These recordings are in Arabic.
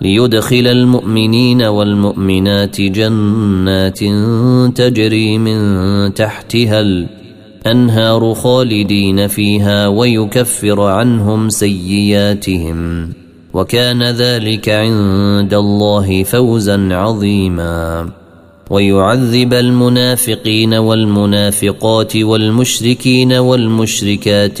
ليدخل المؤمنين والمؤمنات جنات تجري من تحتها الأنهار خالدين فيها ويكفر عنهم سيئاتهم وكان ذلك عند الله فوزا عظيما. ويعذب المنافقين والمنافقات والمشركين والمشركات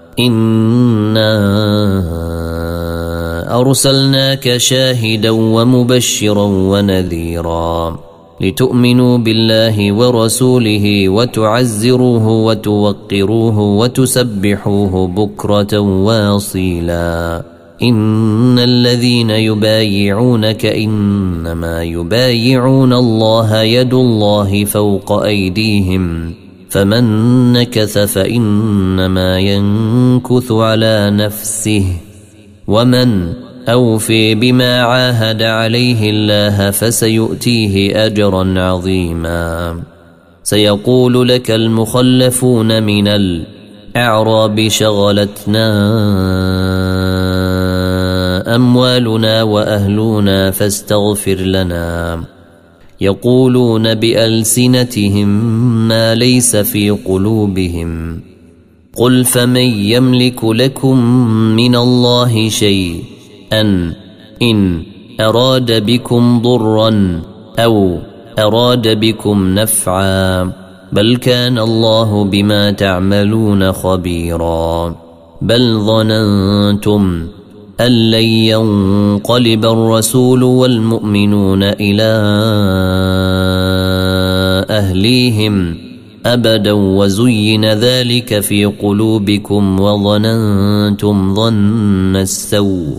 انا ارسلناك شاهدا ومبشرا ونذيرا لتؤمنوا بالله ورسوله وتعزروه وتوقروه وتسبحوه بكره واصيلا ان الذين يبايعونك انما يبايعون الله يد الله فوق ايديهم فمن نكث فإنما ينكث على نفسه ومن أوفي بما عاهد عليه الله فسيؤتيه أجرا عظيما. سيقول لك المخلفون من الأعراب شغلتنا أموالنا وأهلنا فاستغفر لنا. يقولون بألسنتهم ما ليس في قلوبهم. قل فمن يملك لكم من الله شيء أن إن أراد بكم ضرا أو أراد بكم نفعا بل كان الله بما تعملون خبيرا. بل ظننتم أن لن ينقلب الرسول والمؤمنون إلى أهليهم أبدا وزين ذلك في قلوبكم وظننتم ظن السوء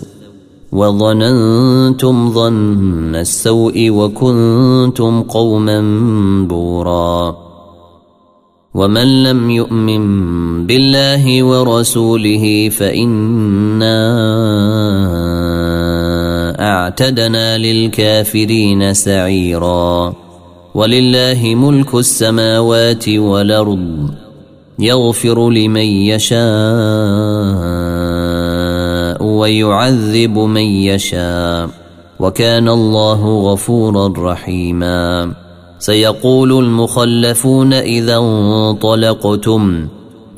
وظننتم ظن السوء وكنتم قوما بورا ومن لم يؤمن بالله ورسوله فإنا اعتدنا للكافرين سعيرا ولله ملك السماوات والارض يغفر لمن يشاء ويعذب من يشاء وكان الله غفورا رحيما سيقول المخلفون إذا انطلقتم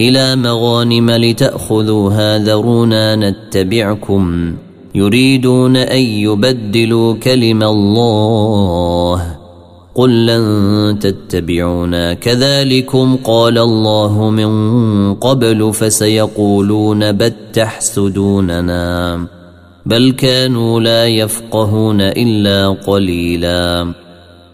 إلى مغانم لتاخذوها ذرونا نتبعكم يريدون أن يبدلوا كلم الله قل لن تتبعونا كذلكم قال الله من قبل فسيقولون بل تحسدوننا بل كانوا لا يفقهون إلا قليلا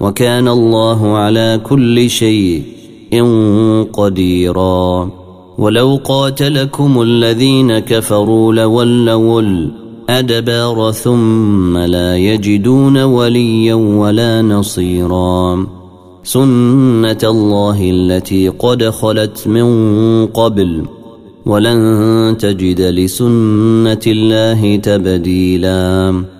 وكان الله على كل شيء قديرا. ولو قاتلكم الذين كفروا لولوا الأدبار ثم لا يجدون وليا ولا نصيرا. سنة الله التي قد خلت من قبل ولن تجد لسنة الله تبديلاً.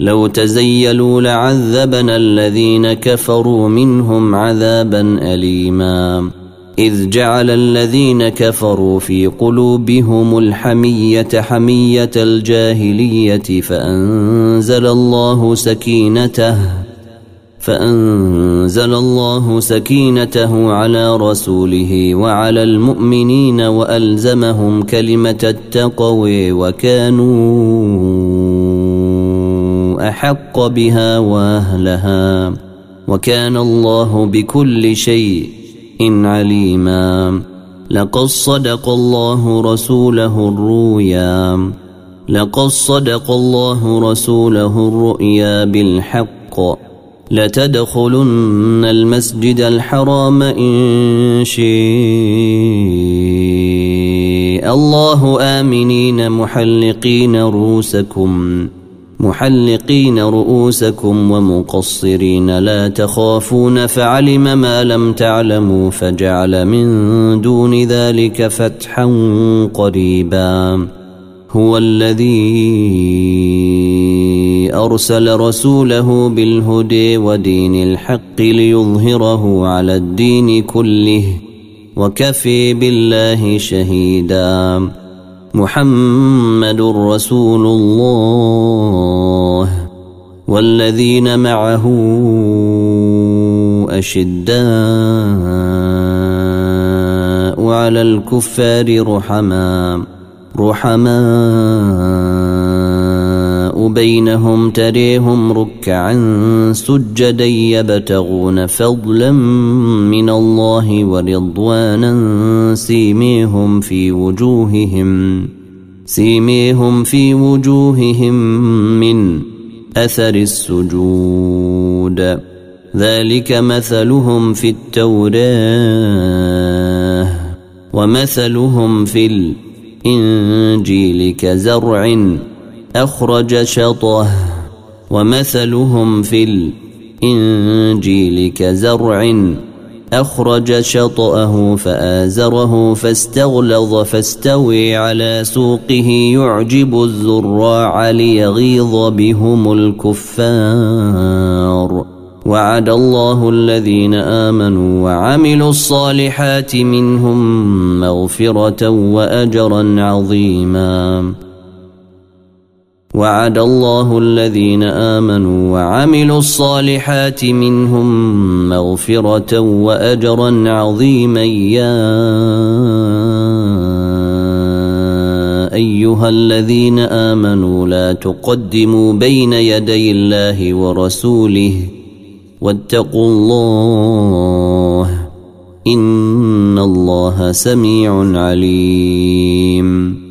لو تزيلوا لعذبنا الذين كفروا منهم عذابا اليما. إذ جعل الذين كفروا في قلوبهم الحمية حمية الجاهلية فأنزل الله سكينته فأنزل الله سكينته على رسوله وعلى المؤمنين وألزمهم كلمة التقوى وكانوا أحق بها وأهلها وكان الله بكل شيء عليما. لقد صدق الله رسوله الرؤيا. لقد صدق الله رسوله الرؤيا بالحق. لتدخلن المسجد الحرام إن شاء الله آمنين محلقين رؤوسكم. محلقين رؤوسكم ومقصرين لا تخافون فعلم ما لم تعلموا فجعل من دون ذلك فتحا قريبا. هو الذي أرسل رسوله بالهدى ودين الحق ليظهره على الدين كله وكفي بالله شهيدا. محمد رسول الله والذين معه أشداء على الكفار رحماء رحماء بينهم تريهم ركعا سجدا يبتغون فضلا من الله ورضوانا سيميهم في وجوههم سيميهم في وجوههم من اثر السجود ذلك مثلهم في التوراه ومثلهم في الانجيل كزرع أخرج شطه ومثلهم في الإنجيل كزرع أخرج شطأه فآزره فاستغلظ فاستوي على سوقه يعجب الزراع ليغيظ بهم الكفار. وعد الله الذين آمنوا وعملوا الصالحات منهم مغفرة وأجرا عظيما. وعد الله الذين آمنوا وعملوا الصالحات منهم مغفرة وأجرا عظيما. يا أيها الذين آمنوا لا تقدموا بين يدي الله ورسوله واتقوا الله إن الله سميع عليم.